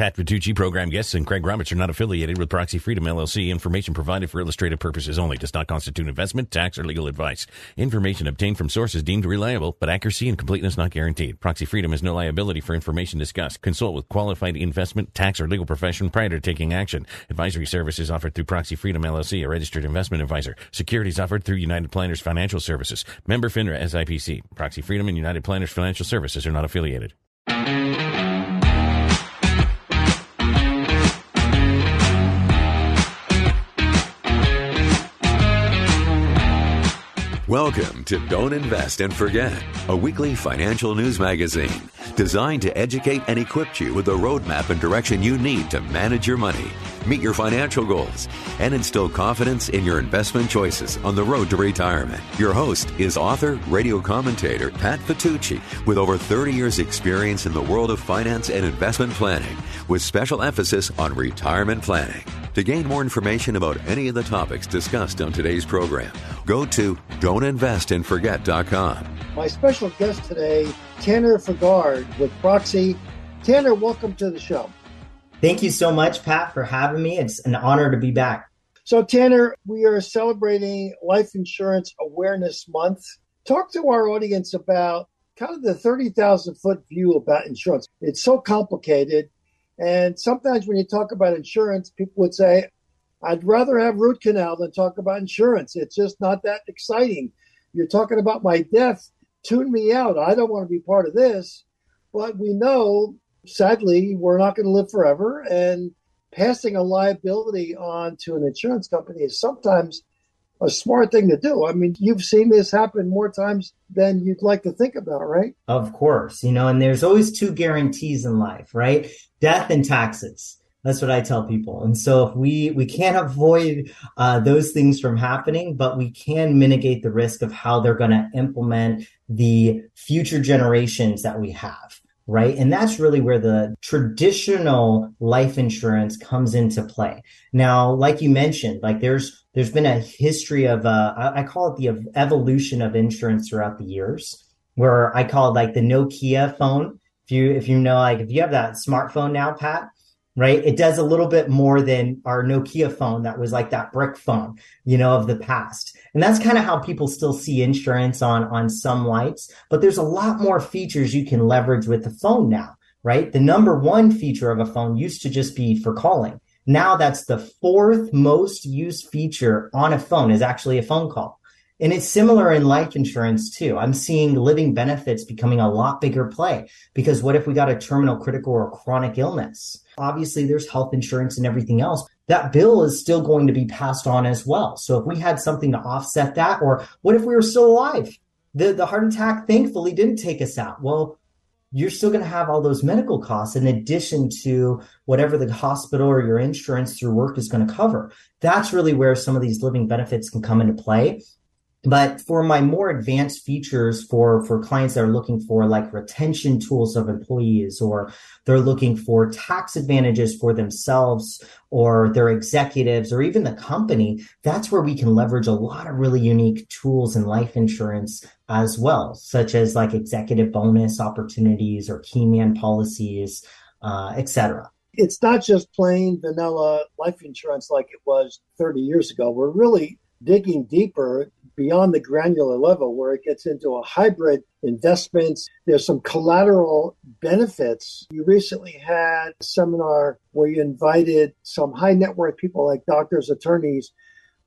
Pat Vitucci, program guests, and Craig Roberts are not affiliated with Proxy Freedom LLC. Information provided for illustrative purposes only does not constitute investment, tax, or legal advice. Information obtained from sources deemed reliable, but accuracy and completeness not guaranteed. Proxy Freedom has no liability for information discussed. Consult with qualified investment, tax, or legal profession prior to taking action. Advisory services offered through Proxy Freedom LLC, a registered investment advisor. Securities offered through United Planners Financial Services. Member FINRA SIPC. Proxy Freedom and United Planners Financial Services are not affiliated. Welcome to Don't Invest and Forget, a weekly financial news magazine designed to educate and equip you with the roadmap and direction you need to manage your money, meet your financial goals, and instill confidence in your investment choices on the road to retirement. Your host is author, radio commentator Pat Vitucci, with over 30 years' experience in the world of finance and investment planning, with special emphasis on retirement planning. To gain more information about any of the topics discussed on today's program, go to don'tinvestandforget.com. My special guest today, Tanner Frigaard with Proxy. Tanner, welcome to the show. Thank you so much, Pat, for having me. It's an honor to be back. So, Tanner, we are celebrating Life Insurance Awareness Month. Talk to our audience about kind of the 30,000 foot view about insurance. It's so complicated. And sometimes when you talk about insurance, people would say, I'd rather have root canal than talk about insurance. It's just not that exciting. You're talking about my death. Tune me out. I don't want to be part of this. But we know, sadly, we're not going to live forever. And passing a liability on to an insurance company is sometimes a smart thing to do. I mean, you've seen this happen more times than you'd like to think about, right? Of course, you know, and there's always two guarantees in life, right? Death and taxes. That's what I tell people. And so if we we can't avoid uh, those things from happening, but we can mitigate the risk of how they're going to implement the future generations that we have right? And that's really where the traditional life insurance comes into play. Now, like you mentioned, like there's there's been a history of uh, I, call it the evolution of insurance throughout the years, where I call it like the Nokia phone. If you if you know like if you have that smartphone now, Pat, right? It does a little bit more than our Nokia phone that was like that brick phone, you know, of the past. And that's kind of how people still see insurance on, on some lights, but there's a lot more features you can leverage with the phone now, right? The number one feature of a phone used to just be for calling. Now that's the fourth most used feature on a phone is actually a phone call. And it's similar in life insurance too. I'm seeing living benefits becoming a lot bigger play because what if we got a terminal, critical, or chronic illness? Obviously, there's health insurance and everything else. That bill is still going to be passed on as well. So if we had something to offset that, or what if we were still alive? The, the heart attack thankfully didn't take us out. Well, you're still going to have all those medical costs in addition to whatever the hospital or your insurance through work is going to cover. That's really where some of these living benefits can come into play. But for my more advanced features for, for clients that are looking for like retention tools of employees or they're looking for tax advantages for themselves or their executives or even the company, that's where we can leverage a lot of really unique tools in life insurance as well, such as like executive bonus opportunities or key man policies, uh, etc it's not just plain vanilla life insurance like it was 30 years ago. We're really digging deeper beyond the granular level where it gets into a hybrid investments. There's some collateral benefits. You recently had a seminar where you invited some high net worth people like doctors, attorneys.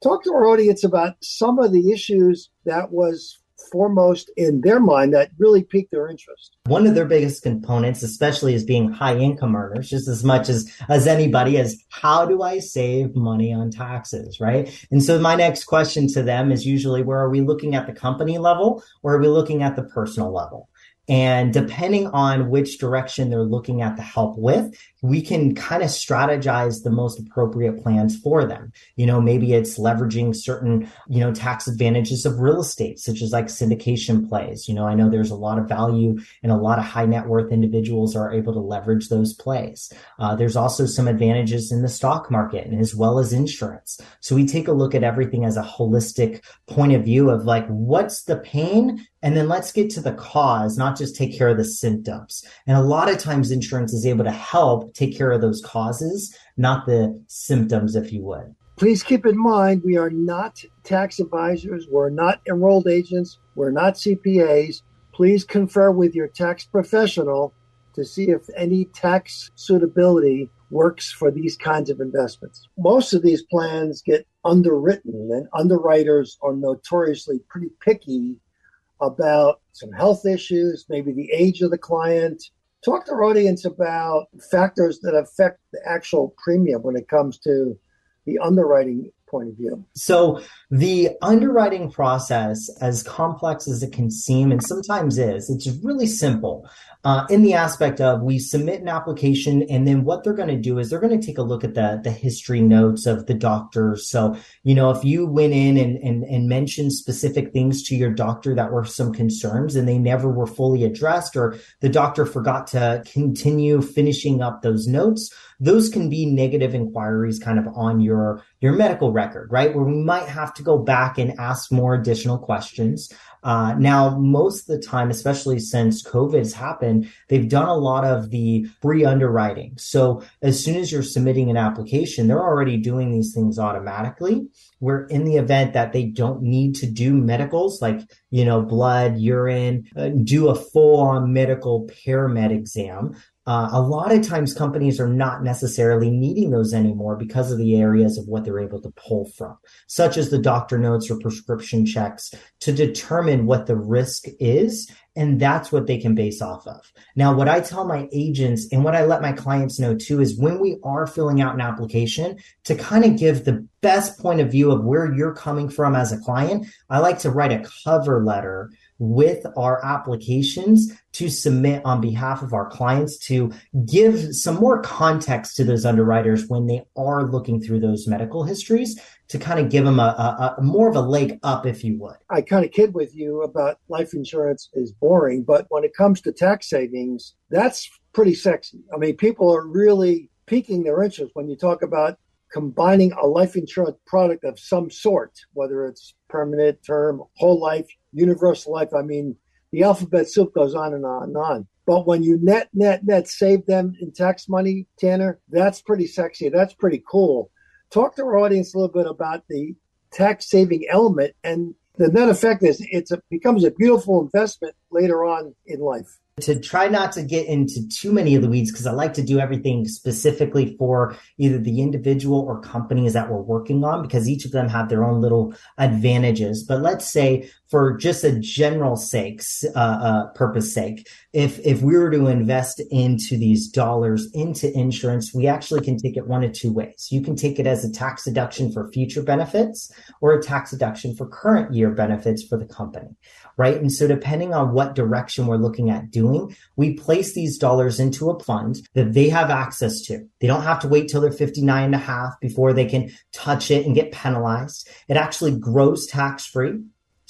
Talk to our audience about some of the issues that was foremost in their mind that really piqued their interest? One of their biggest components, especially as being high income earners, just as much as, as anybody, is how do I save money on taxes, right? And so my next question to them is usually where are we looking at the company level or are we looking at the personal level? And depending on which direction they're looking at the help with, we can kind of strategize the most appropriate plans for them. You know, maybe it's leveraging certain, you know, tax advantages of real estate, such as like syndication plays. You know, I know there's a lot of value and a lot of high net worth individuals are able to leverage those plays. Uh, there's also some advantages in the stock market and as well as insurance. So we take a look at everything as a holistic point of view of like, what's the pain? And then let's get to the cause, not just take care of the symptoms. And a lot of times insurance is able to help take care of those causes, not the symptoms, if you would. Please keep in mind we are not tax advisors, we're not enrolled agents, we're not CPAs. Please confer with your tax professional to see if any tax suitability works for these kinds of investments. Most of these plans get underwritten, and underwriters are notoriously pretty picky about some health issues, maybe the age of the client, talk to our audience about factors that affect the actual premium when it comes to the underwriting point of view. So the underwriting process, as complex as it can seem, and sometimes is, it's really simple uh, in the aspect of we submit an application and then what they're going to do is they're going to take a look at the, the history notes of the doctors. So, you know, if you went in and, and, and mentioned specific things to your doctor that were some concerns and they never were fully addressed or the doctor forgot to continue finishing up those notes, those can be negative inquiries kind of on your your medical record, right? Where we might have to go back and ask more additional questions. Uh, now, most of the time, especially since COVID has happened, they've done a lot of the pre underwriting. So as soon as you're submitting an application, they're already doing these things automatically. Where in the event that they don't need to do medicals like, you know, blood, urine, uh, do a full on medical paramed exam, uh, a lot of times companies are not necessarily needing those anymore because of the areas of what they're able to pull from, such as the doctor notes or prescription checks to determine what the risk is. And that's what they can base off of. Now, what I tell my agents and what I let my clients know too is when we are filling out an application to kind of give the best point of view of where you're coming from as a client, I like to write a cover letter with our applications to submit on behalf of our clients to give some more context to those underwriters when they are looking through those medical histories to kind of give them a, a, a more of a leg up, if you would. I kind of kid with you about life insurance is boring, but when it comes to tax savings, that's pretty sexy. I mean, people are really piquing their interest when you talk about combining a life insurance product of some sort, whether it's permanent term, whole life, universal life. I mean, the alphabet soup goes on and on and on. But when you net, net, net save them in tax money, Tanner, that's pretty sexy. That's pretty cool. Talk to our audience a little bit about the tax saving element. And the net effect is it becomes a beautiful investment later on in life to try not to get into too many of the weeds because I like to do everything specifically for either the individual or companies that we're working on because each of them have their own little advantages. But let's say for just a general sakes uh, uh, purpose sake, if if we were to invest into these dollars into insurance, we actually can take it one of two ways. You can take it as a tax deduction for future benefits or a tax deduction for current year benefits for the company right? And so depending on what direction we're looking at doing, we place these dollars into a fund that they have access to. They don't have to wait till they're 59 and a half before they can touch it and get penalized. It actually grows tax free.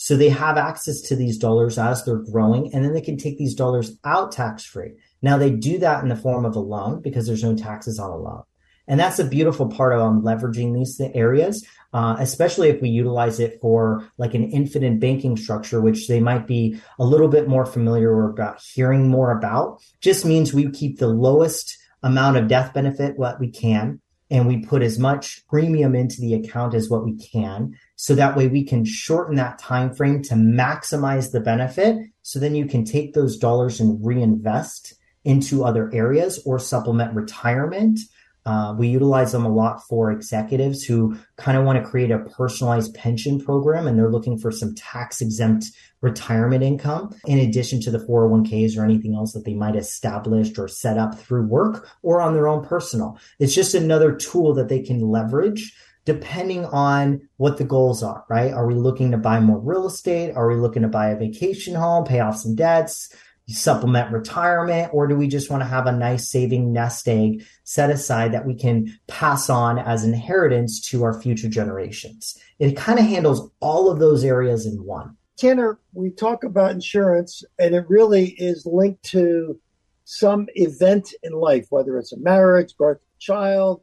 So they have access to these dollars as they're growing, and then they can take these dollars out tax free. Now they do that in the form of a loan because there's no taxes on a loan. And that's a beautiful part of um, leveraging these areas, uh, especially if we utilize it for like an infinite banking structure, which they might be a little bit more familiar or about hearing more about. Just means we keep the lowest amount of death benefit what we can, and we put as much premium into the account as what we can, so that way we can shorten that time frame to maximize the benefit. So then you can take those dollars and reinvest into other areas or supplement retirement uh, we utilize them a lot for executives who kind of want to create a personalized pension program and they're looking for some tax exempt retirement income in addition to the 401ks or anything else that they might established or set up through work or on their own personal. It's just another tool that they can leverage depending on what the goals are, right? Are we looking to buy more real estate? Are we looking to buy a vacation home, pay off some debts? supplement retirement or do we just want to have a nice saving nest egg set aside that we can pass on as inheritance to our future generations? It kind of handles all of those areas in one. Tanner, we talk about insurance and it really is linked to some event in life, whether it's a marriage, birth of a child,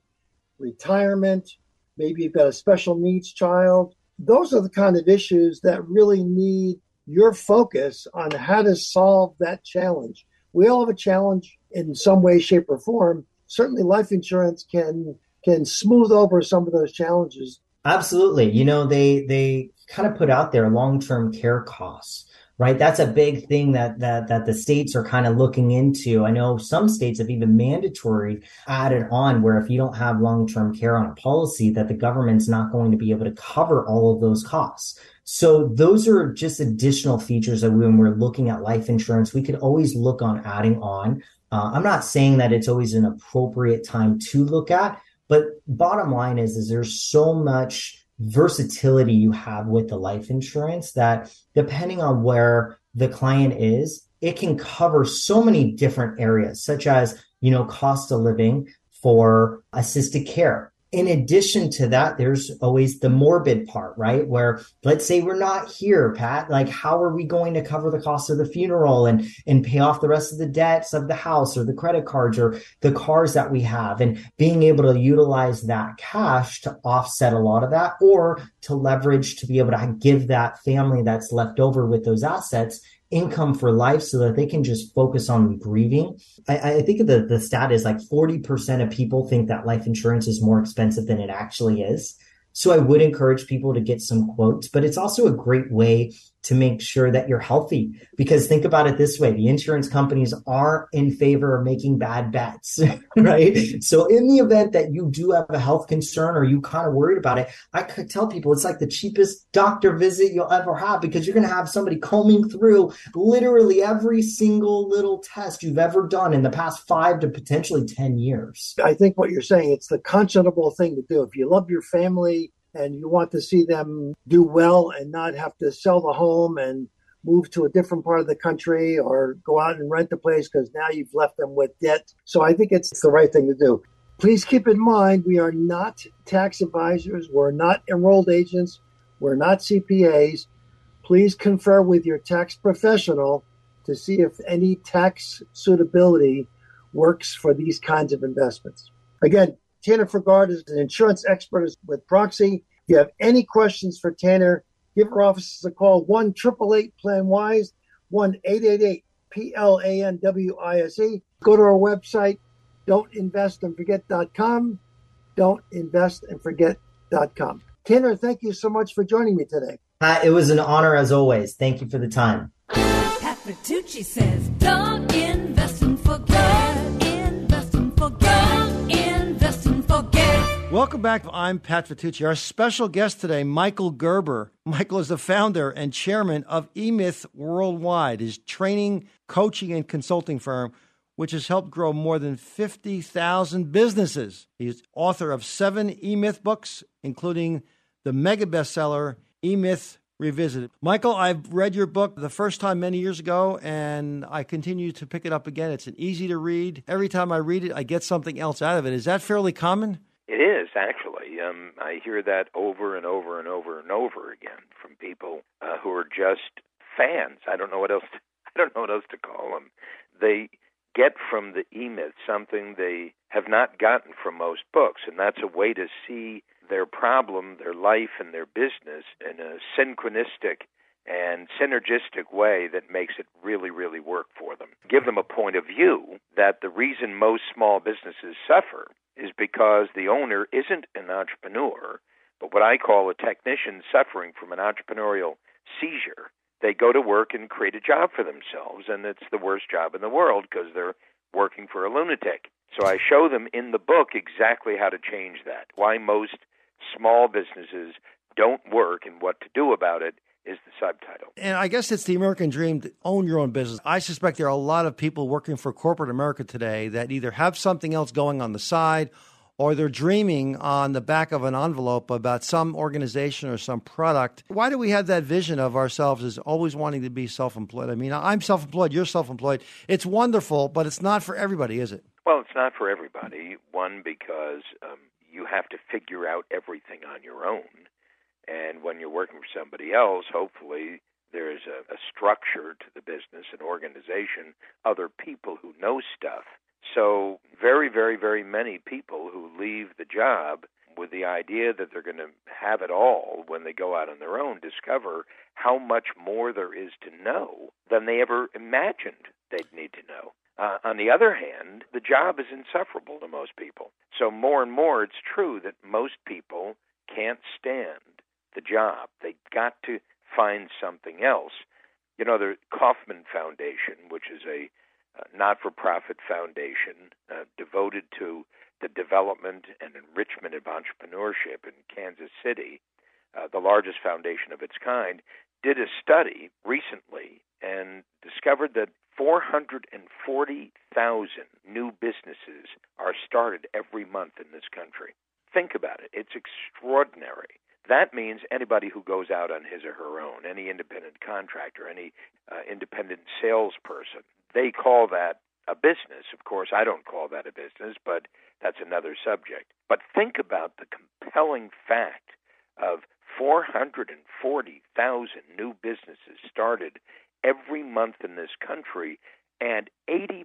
retirement, maybe you've got a special needs child. Those are the kind of issues that really need your focus on how to solve that challenge. We all have a challenge in some way, shape, or form. Certainly, life insurance can can smooth over some of those challenges. Absolutely. You know, they they kind of put out there long term care costs right? That's a big thing that that that the states are kind of looking into. I know some states have even mandatory added on where if you don't have long-term care on a policy that the government's not going to be able to cover all of those costs. So those are just additional features that when we're looking at life insurance we could always look on adding on. Uh, i'm not saying that it's always an appropriate time to look at but bottom line is is there's so much versatility you have with the life insurance that depending on where the client is, it can cover so many different areas, such as, you know, cost of living for assisted care, in addition to that, there's always the morbid part, right? Where let's say we're not here, Pat, like how are we going to cover the cost of the funeral and, and pay off the rest of the debts of the house or the credit cards or the cars that we have and being able to utilize that cash to offset a lot of that or to leverage to be able to give that family that's left over with those assets income for life so that they can just focus on grieving. I, I think the, the stat is like 40% of people think that life insurance is more expensive than it actually is. So I would encourage people to get some quotes, but it's also a great way to make sure that you're healthy. Because think about it this way the insurance companies are in favor of making bad bets, right? so, in the event that you do have a health concern or you kind of worried about it, I could tell people it's like the cheapest doctor visit you'll ever have because you're going to have somebody combing through literally every single little test you've ever done in the past five to potentially 10 years. I think what you're saying, it's the conscionable thing to do. If you love your family, and you want to see them do well and not have to sell the home and move to a different part of the country or go out and rent a place because now you've left them with debt. So I think it's the right thing to do. Please keep in mind we are not tax advisors, we're not enrolled agents, we're not CPAs. Please confer with your tax professional to see if any tax suitability works for these kinds of investments. Again, Tanner Frigaard is an insurance expert with Proxy. If you have any questions for Tanner, give our offices a call 1 888 Plan Wise, 1 888 P L A N W I S E. Go to our website, don'tinvestandforget.com. Don'tinvestandforget.com. Tanner, thank you so much for joining me today. Uh, it was an honor as always. Thank you for the time. Pat Vitucci says, don't invest and forget. Welcome back. I'm Pat Vitucci. Our special guest today, Michael Gerber. Michael is the founder and chairman of eMyth Worldwide, his training, coaching, and consulting firm, which has helped grow more than 50,000 businesses. He's author of seven eMyth books, including the mega bestseller, eMyth Revisited. Michael, I've read your book the first time many years ago, and I continue to pick it up again. It's an easy to read. Every time I read it, I get something else out of it. Is that fairly common? It is actually. Um, I hear that over and over and over and over again from people uh, who are just fans. I don't know what else. To, I don't know what else to call them. They get from the e-myth something they have not gotten from most books, and that's a way to see their problem, their life, and their business in a synchronistic and synergistic way that makes it really, really work for them. Give them a point of view that the reason most small businesses suffer is because the owner isn't an entrepreneur, but what I call a technician suffering from an entrepreneurial seizure. They go to work and create a job for themselves, and it's the worst job in the world because they're working for a lunatic. So I show them in the book exactly how to change that. Why most small businesses don't work and what to do about it is the subtitle. And I guess it's the American dream to own your own business. I suspect there are a lot of people working for corporate America today that either have something else going on the side or they're dreaming on the back of an envelope about some organization or some product. Why do we have that vision of ourselves as always wanting to be self employed? I mean, I'm self employed, you're self employed. It's wonderful, but it's not for everybody, is it? Well, it's not for everybody. One, because um, you have to figure out everything on your own. And when you're working for somebody else, hopefully there's a, a structure to the business, an organization, other people who know stuff. So, very, very, very many people who leave the job with the idea that they're going to have it all when they go out on their own discover how much more there is to know than they ever imagined they'd need to know. Uh, on the other hand, the job is insufferable to most people. So, more and more, it's true that most people can't stand the job. They got to find something else. You know, the Kauffman Foundation, which is a uh, not for profit foundation uh, devoted to the development and enrichment of entrepreneurship in Kansas City, uh, the largest foundation of its kind, did a study recently and discovered that 440,000 new businesses are started every month in this country. Think about it. It's extraordinary. That means anybody who goes out on his or her own, any independent contractor, any uh, independent salesperson, they call that a business. Of course, I don't call that a business, but that's another subject. But think about the compelling fact of 440,000 new businesses started every month in this country, and 80%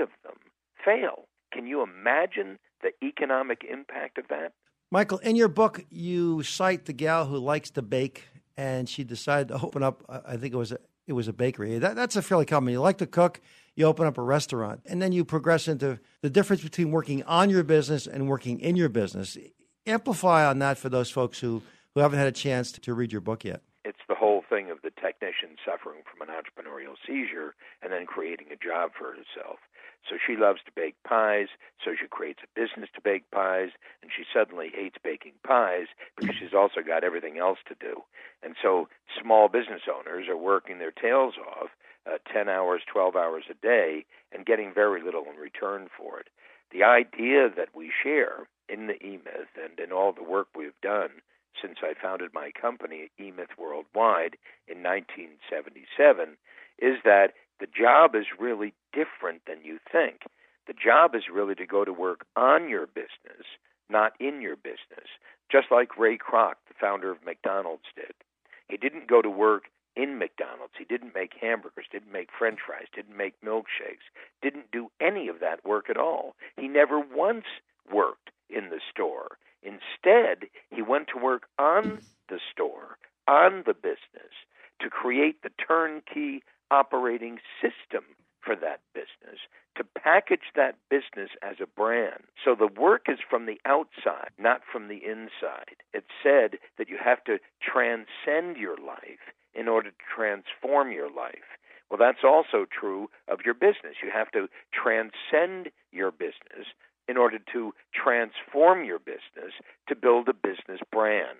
of them fail. Can you imagine the economic impact of that? Michael, in your book, you cite the gal who likes to bake, and she decided to open up. Uh, I think it was a, it was a bakery. That, that's a fairly common. You like to cook, you open up a restaurant, and then you progress into the difference between working on your business and working in your business. Amplify on that for those folks who who haven't had a chance to read your book yet. It's the whole thing of the technician suffering from an entrepreneurial seizure and then creating a job for herself. So she loves to bake pies, so she creates a business to bake pies, and she suddenly hates baking pies because she's also got everything else to do. And so small business owners are working their tails off uh, 10 hours, 12 hours a day, and getting very little in return for it. The idea that we share in the eMyth and in all the work we've done since I founded my company, eMyth Worldwide, in 1977, is that the job is really different than you think. The job is really to go to work on your business, not in your business, just like Ray Kroc, the founder of McDonald's, did. He didn't go to work in McDonald's. He didn't make hamburgers, didn't make french fries, didn't make milkshakes, didn't do any of that work at all. He never once worked in the store. Instead, he went to work on the store, on the business, to create the turnkey operating system for that business, to package that business as a brand. So the work is from the outside, not from the inside. It's said that you have to transcend your life in order to transform your life. Well, that's also true of your business. You have to transcend your business in order to transform your business to build a business brand.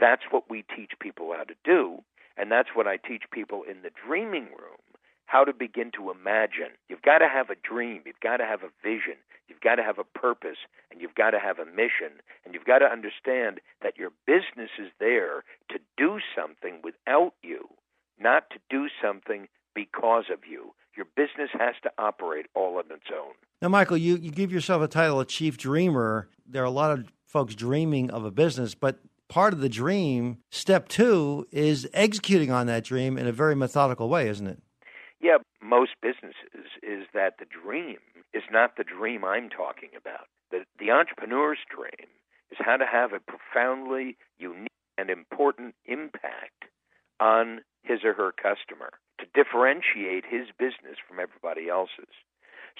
That's what we teach people how to do. And that's what I teach people in the dreaming room how to begin to imagine. You've got to have a dream, you've got to have a vision, you've got to have a purpose, and you've got to have a mission, and you've got to understand that your business is there to do something without you, not to do something because of you. Your business has to operate all on its own. Now, Michael, you, you give yourself a title of chief dreamer. There are a lot of folks dreaming of a business, but part of the dream, step two, is executing on that dream in a very methodical way, isn't it? Yeah, most businesses is that the dream is not the dream I'm talking about. The, the entrepreneur's dream is how to have a profoundly unique and important impact on his or her customer to differentiate his business from everybody else's.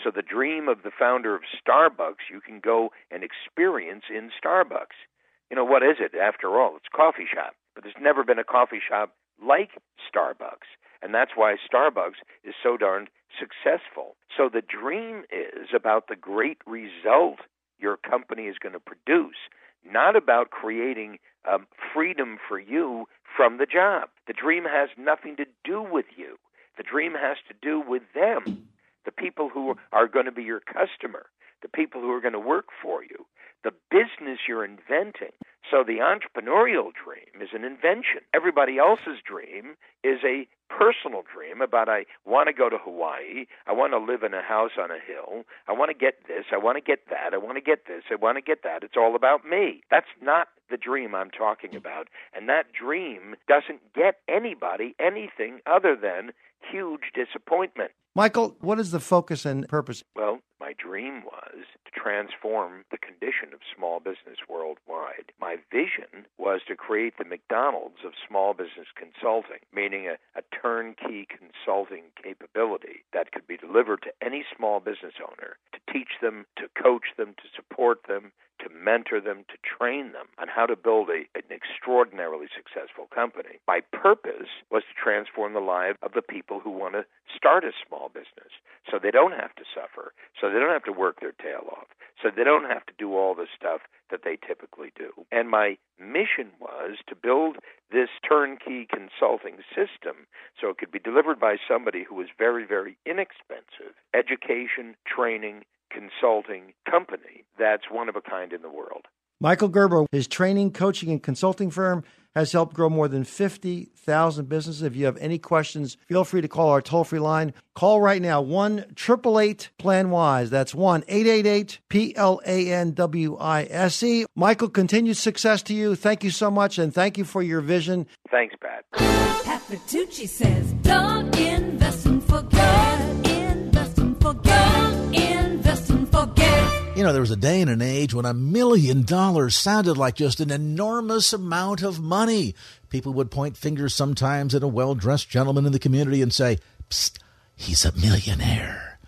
So the dream of the founder of Starbucks you can go and experience in Starbucks. You know, what is it after all? It's a coffee shop. But there's never been a coffee shop like Starbucks. And that's why Starbucks is so darned successful. So the dream is about the great result your company is going to produce, not about creating um, freedom for you from the job. The dream has nothing to do with you. The dream has to do with them, the people who are going to be your customer, the people who are going to work for you, business you're inventing. So the entrepreneurial dream is an invention. Everybody else's dream is a personal dream about I want to go to Hawaii, I want to live in a house on a hill, I want to get this, I want to get that, I want to get this, I want to get that. It's all about me. That's not the dream I'm talking about. And that dream doesn't get anybody anything other than huge disappointment. Michael, what is the focus and purpose? Well, dream was to transform the condition of small business worldwide. My vision was to create the McDonald's of small business consulting, meaning a, a turnkey consulting capability that could be delivered to any small business owner to teach them, to coach them, to support them, to mentor them, to train them on how to build a, an extraordinarily successful company. My purpose was to transform the lives of the people who want to start a small business so they don't have to suffer, so they don't have to work their tail off, so they don't have to do all the stuff that they typically do. And my mission was to build this turnkey consulting system so it could be delivered by somebody who was very, very inexpensive education, training, consulting company that's one of a kind in the world. Michael Gerber, his training, coaching, and consulting firm has helped grow more than 50,000 businesses. If you have any questions, feel free to call our toll free line. Call right now 1 888 Plan Wise. That's 1 888 P L A N W I S E. Michael, continued success to you. Thank you so much, and thank you for your vision. Thanks, Pat. Pat Vitucci says, don't invest and forget. You know, there was a day and an age when a million dollars sounded like just an enormous amount of money. People would point fingers sometimes at a well dressed gentleman in the community and say, Psst, he's a millionaire.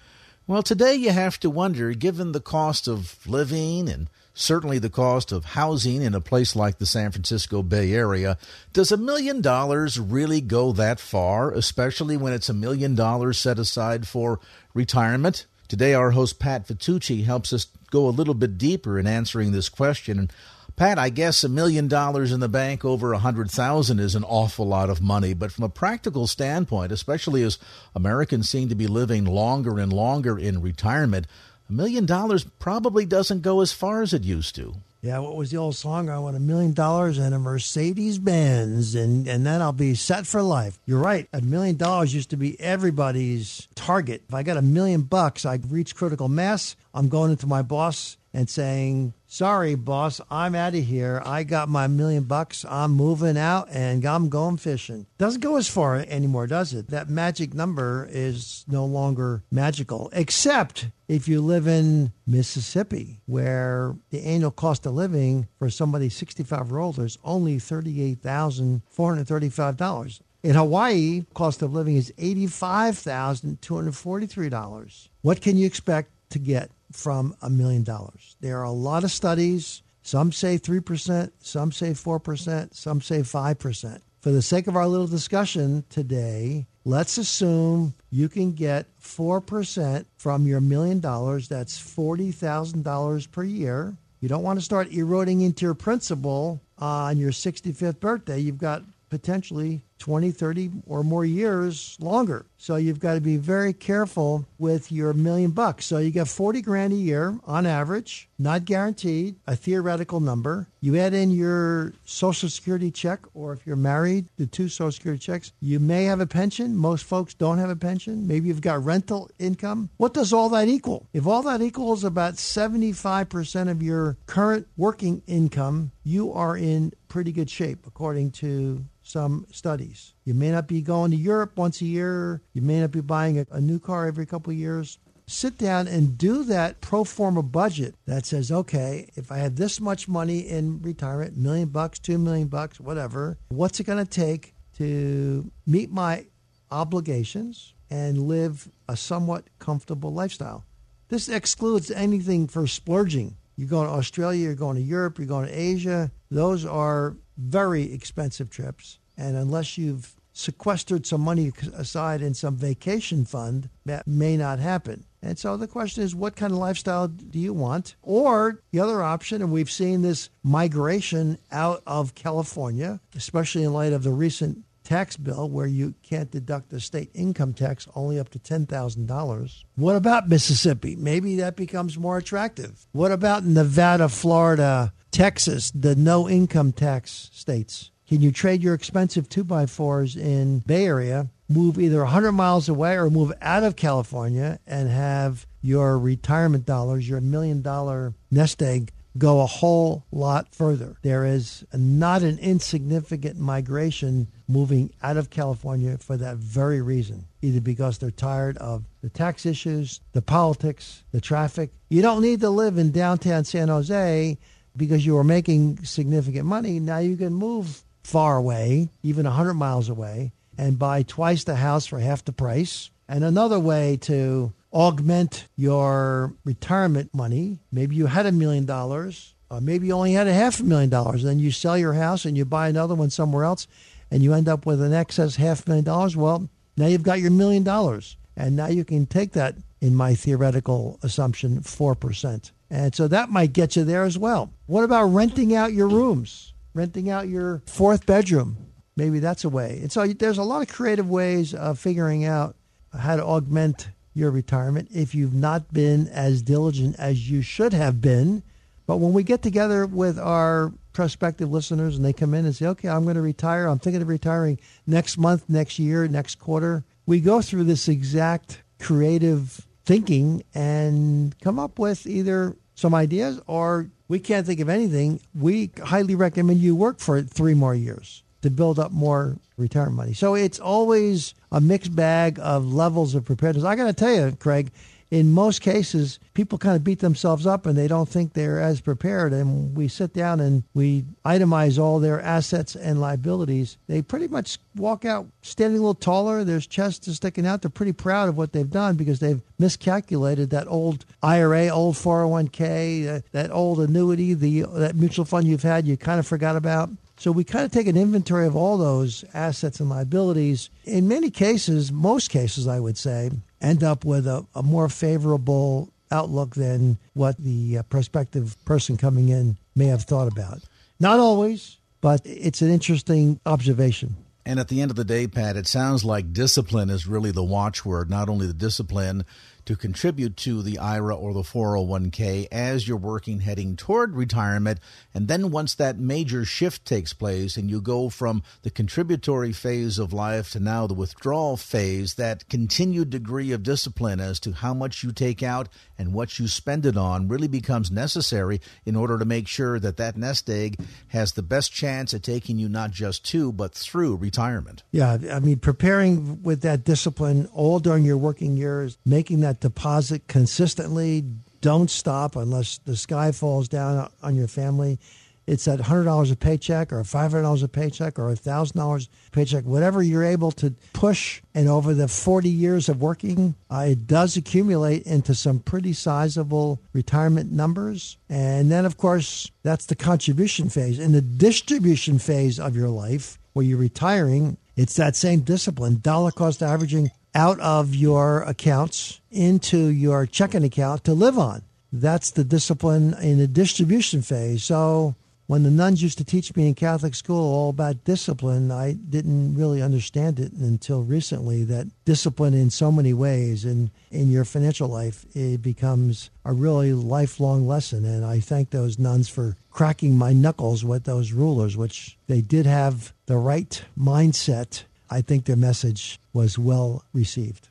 Well, today you have to wonder, given the cost of living and certainly the cost of housing in a place like the San Francisco Bay Area, does a million dollars really go that far, especially when it's a million dollars set aside for retirement? Today, our host Pat Vitucci helps us go a little bit deeper in answering this question. And Pat, I guess a million dollars in the bank over a hundred thousand is an awful lot of money, but from a practical standpoint, especially as Americans seem to be living longer and longer in retirement, a million dollars probably doesn't go as far as it used to. Yeah, what was the old song? I want a million dollars and a Mercedes Benz, and, and then I'll be set for life. You're right. A million dollars used to be everybody's target. If I got a million bucks, I reach critical mass. I'm going into my boss and saying, Sorry, boss, I'm out of here. I got my million bucks. I'm moving out and I'm going fishing. Doesn't go as far anymore, does it? That magic number is no longer magical, except if you live in Mississippi, where the annual cost of living for somebody 65 or older is only $38,435. In Hawaii, cost of living is $85,243. What can you expect to get from a million dollars? There are a lot of studies. Some say 3%, some say 4%, some say 5%. For the sake of our little discussion today, let's assume you can get 4% from your million dollars. That's $40,000 per year. You don't want to start eroding into your principal on your 65th birthday. You've got potentially 20, 30 or more years longer. So you've got to be very careful with your million bucks. So you get 40 grand a year on average, not guaranteed, a theoretical number. You add in your social security check, or if you're married, the two social security checks. You may have a pension. Most folks don't have a pension. Maybe you've got rental income. What does all that equal? If all that equals about 75% of your current working income, you are in pretty good shape, according to some studies. You may not be going to Europe once a year. You may not be buying a, a new car every couple of years. Sit down and do that pro forma budget that says, okay, if I have this much money in retirement, million bucks, two million bucks, whatever, what's it going to take to meet my obligations and live a somewhat comfortable lifestyle? This excludes anything for splurging. You're going to Australia, you're going to Europe, you're going to Asia. Those are very expensive trips. And unless you've sequestered some money aside in some vacation fund, that may not happen. And so the question is, what kind of lifestyle do you want? Or the other option, and we've seen this migration out of California, especially in light of the recent tax bill where you can't deduct the state income tax only up to $10,000. What about Mississippi? Maybe that becomes more attractive. What about Nevada, Florida, Texas, the no income tax states? Can you trade your expensive 2x4s in Bay Area, move either 100 miles away or move out of California and have your retirement dollars, your million dollar nest egg go a whole lot further. There is not an insignificant migration moving out of California for that very reason, either because they're tired of the tax issues, the politics, the traffic. You don't need to live in downtown San Jose because you are making significant money. Now you can move far away, even 100 miles away, and buy twice the house for half the price. And another way to augment your retirement money. Maybe you had a million dollars, or maybe you only had a half a million dollars. Then you sell your house and you buy another one somewhere else, and you end up with an excess half million dollars. Well, now you've got your million dollars, and now you can take that, in my theoretical assumption, 4%. And so that might get you there as well. What about renting out your rooms, renting out your fourth bedroom? Maybe that's a way. And so there's a lot of creative ways of figuring out how to augment your retirement if you've not been as diligent as you should have been. But when we get together with our prospective listeners and they come in and say, okay, I'm going to retire, I'm thinking of retiring next month, next year, next quarter, we go through this exact creative thinking and come up with either some ideas or we can't think of anything. We highly recommend you work for three more years to build up more retirement money. So it's always a mixed bag of levels of preparedness. I got to tell you, Craig, in most cases, people kind of beat themselves up and they don't think they're as prepared. And we sit down and we itemize all their assets and liabilities. They pretty much walk out standing a little taller. Their chests are sticking out. They're pretty proud of what they've done because they've miscalculated that old IRA, old 401k, uh, that old annuity, the that mutual fund you've had you kind of forgot about. So we kind of take an inventory of all those assets and liabilities. In many cases, most cases, I would say, end up with a, a more favorable outlook than what the uh, prospective person coming in may have thought about. Not always, but it's an interesting observation. And at the end of the day, Pat, it sounds like discipline is really the watchword, not only the discipline to contribute to the IRA or the 401k as you're working heading toward retirement. And then once that major shift takes place and you go from the contributory phase of life to now the withdrawal phase, that continued degree of discipline as to how much you take out and what you spend it on really becomes necessary in order to make sure that that nest egg has the best chance at taking you not just to, but through retirement. Yeah, I mean, preparing with that discipline all during your working years, making that deposit consistently. Don't stop unless the sky falls down on your family. It's at $100 a paycheck or $500 a paycheck or $1,000 a paycheck, whatever you're able to push. And over the 40 years of working, uh, it does accumulate into some pretty sizable retirement numbers. And then, of course, that's the contribution phase. In the distribution phase of your life, where you're retiring, it's that same discipline, dollar cost averaging out of your accounts into your checking account to live on. That's the discipline in the distribution phase. So when the nuns used to teach me in Catholic school all about discipline, I didn't really understand it until recently that discipline in so many ways and in your financial life, it becomes a really lifelong lesson. And I thank those nuns for cracking my knuckles with those rulers, which they did have the right mindset. I think their message was well received.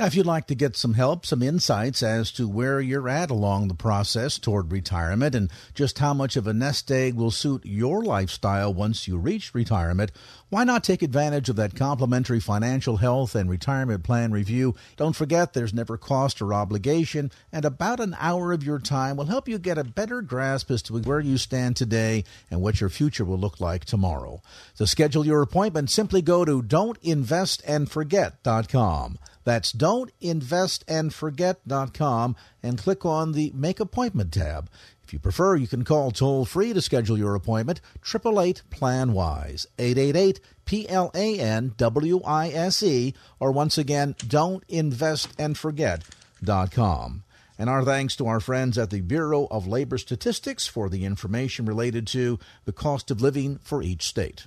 Now, if you'd like to get some help, some insights as to where you're at along the process toward retirement and just how much of a nest egg will suit your lifestyle once you reach retirement, why not take advantage of that complimentary financial health and retirement plan review? Don't forget there's never cost or obligation, and about an hour of your time will help you get a better grasp as to where you stand today and what your future will look like tomorrow. To schedule your appointment, simply go to don'tinvestandforget.com. That's don'tinvestandforget.com and click on the Make Appointment tab. If you prefer, you can call toll free to schedule your appointment, 888 Plan Wise, 888 P L A N W I S E, or once again, don'tinvestandforget.com. And our thanks to our friends at the Bureau of Labor Statistics for the information related to the cost of living for each state.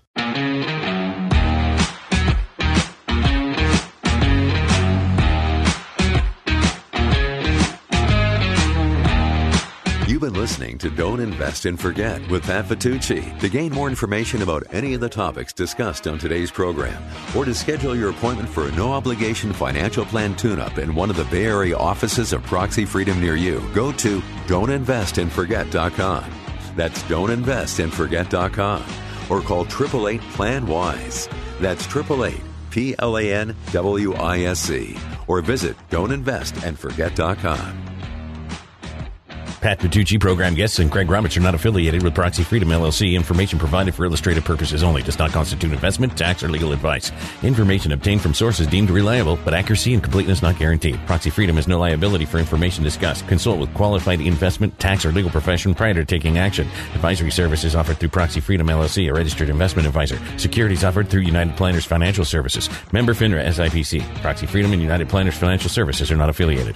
Been listening to Don't Invest and Forget with Pat Vitucci. To gain more information about any of the topics discussed on today's program, or to schedule your appointment for a no obligation financial plan tune up in one of the Bay Area offices of Proxy Freedom near you, go to don'tinvestandforget.com. That's don'tinvestandforget.com. Or call 888 Plan Wise. That's 888 P L A N W I S C. Or visit don'tinvestandforget.com. Pat Vitucci, program guests, and Craig Roberts are not affiliated with Proxy Freedom LLC. Information provided for illustrative purposes only does not constitute investment, tax, or legal advice. Information obtained from sources deemed reliable, but accuracy and completeness not guaranteed. Proxy Freedom has no liability for information discussed. Consult with qualified investment, tax, or legal profession prior to taking action. Advisory services offered through Proxy Freedom LLC, a registered investment advisor. Securities offered through United Planners Financial Services. Member FINRA SIPC. Proxy Freedom and United Planners Financial Services are not affiliated.